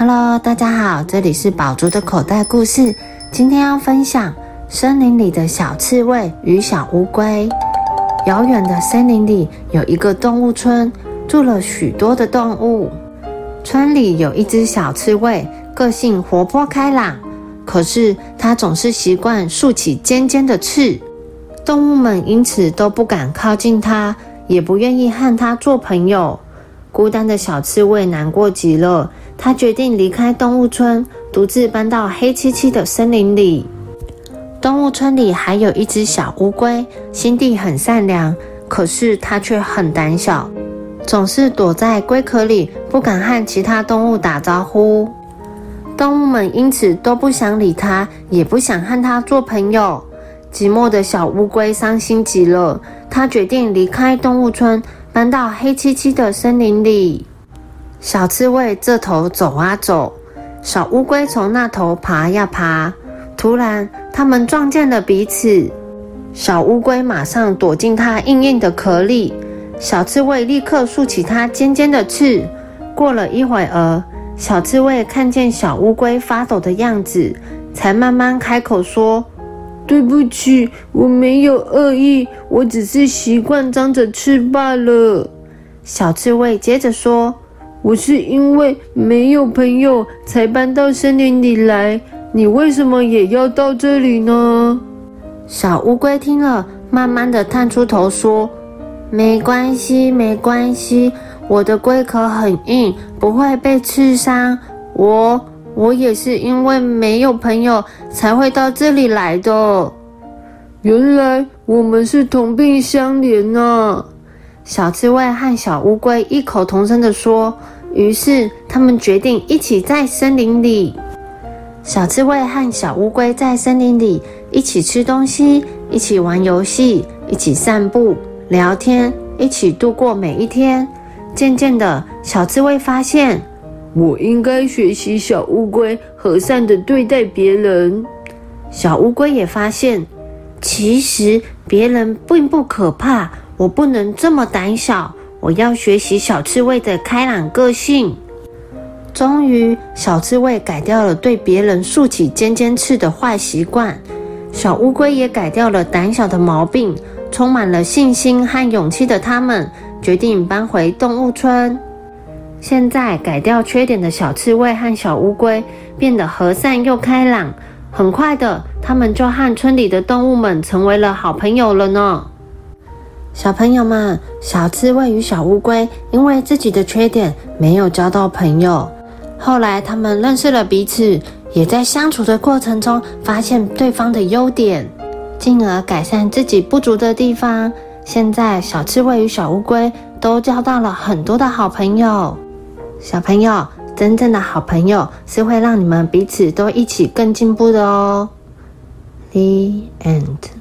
Hello，大家好，这里是宝珠的口袋故事。今天要分享森林里的小刺猬与小乌龟。遥远的森林里有一个动物村，住了许多的动物。村里有一只小刺猬，个性活泼开朗，可是它总是习惯竖起尖尖的刺，动物们因此都不敢靠近它，也不愿意和它做朋友。孤单的小刺猬难过极了，它决定离开动物村，独自搬到黑漆漆的森林里。动物村里还有一只小乌龟，心地很善良，可是它却很胆小，总是躲在龟壳里，不敢和其他动物打招呼。动物们因此都不想理它，也不想和它做朋友。寂寞的小乌龟伤心极了，它决定离开动物村。搬到黑漆漆的森林里，小刺猬这头走啊走，小乌龟从那头爬呀爬。突然，它们撞见了彼此。小乌龟马上躲进它硬硬的壳里，小刺猬立刻竖起它尖尖的刺。过了一会儿，小刺猬看见小乌龟发抖的样子，才慢慢开口说。对不起，我没有恶意，我只是习惯张着翅罢了。小刺猬接着说：“我是因为没有朋友才搬到森林里来，你为什么也要到这里呢？”小乌龟听了，慢慢的探出头说：“没关系，没关系，我的龟壳很硬，不会被刺伤。我……”我也是因为没有朋友才会到这里来的。原来我们是同病相怜呢！小刺猬和小乌龟异口同声地说。于是他们决定一起在森林里。小刺猬和小乌龟在森林里一起吃东西，一起玩游戏，一起散步、聊天，一起度过每一天。渐渐的，小刺猬发现。我应该学习小乌龟和善的对待别人。小乌龟也发现，其实别人并不可怕。我不能这么胆小，我要学习小刺猬的开朗个性。终于，小刺猬改掉了对别人竖起尖尖刺的坏习惯，小乌龟也改掉了胆小的毛病。充满了信心和勇气的他们，决定搬回动物村。现在改掉缺点的小刺猬和小乌龟变得和善又开朗，很快的，他们就和村里的动物们成为了好朋友了呢。小朋友们，小刺猬与小乌龟因为自己的缺点没有交到朋友，后来他们认识了彼此，也在相处的过程中发现对方的优点，进而改善自己不足的地方。现在，小刺猬与小乌龟都交到了很多的好朋友。小朋友，真正的好朋友是会让你们彼此都一起更进步的哦。The end.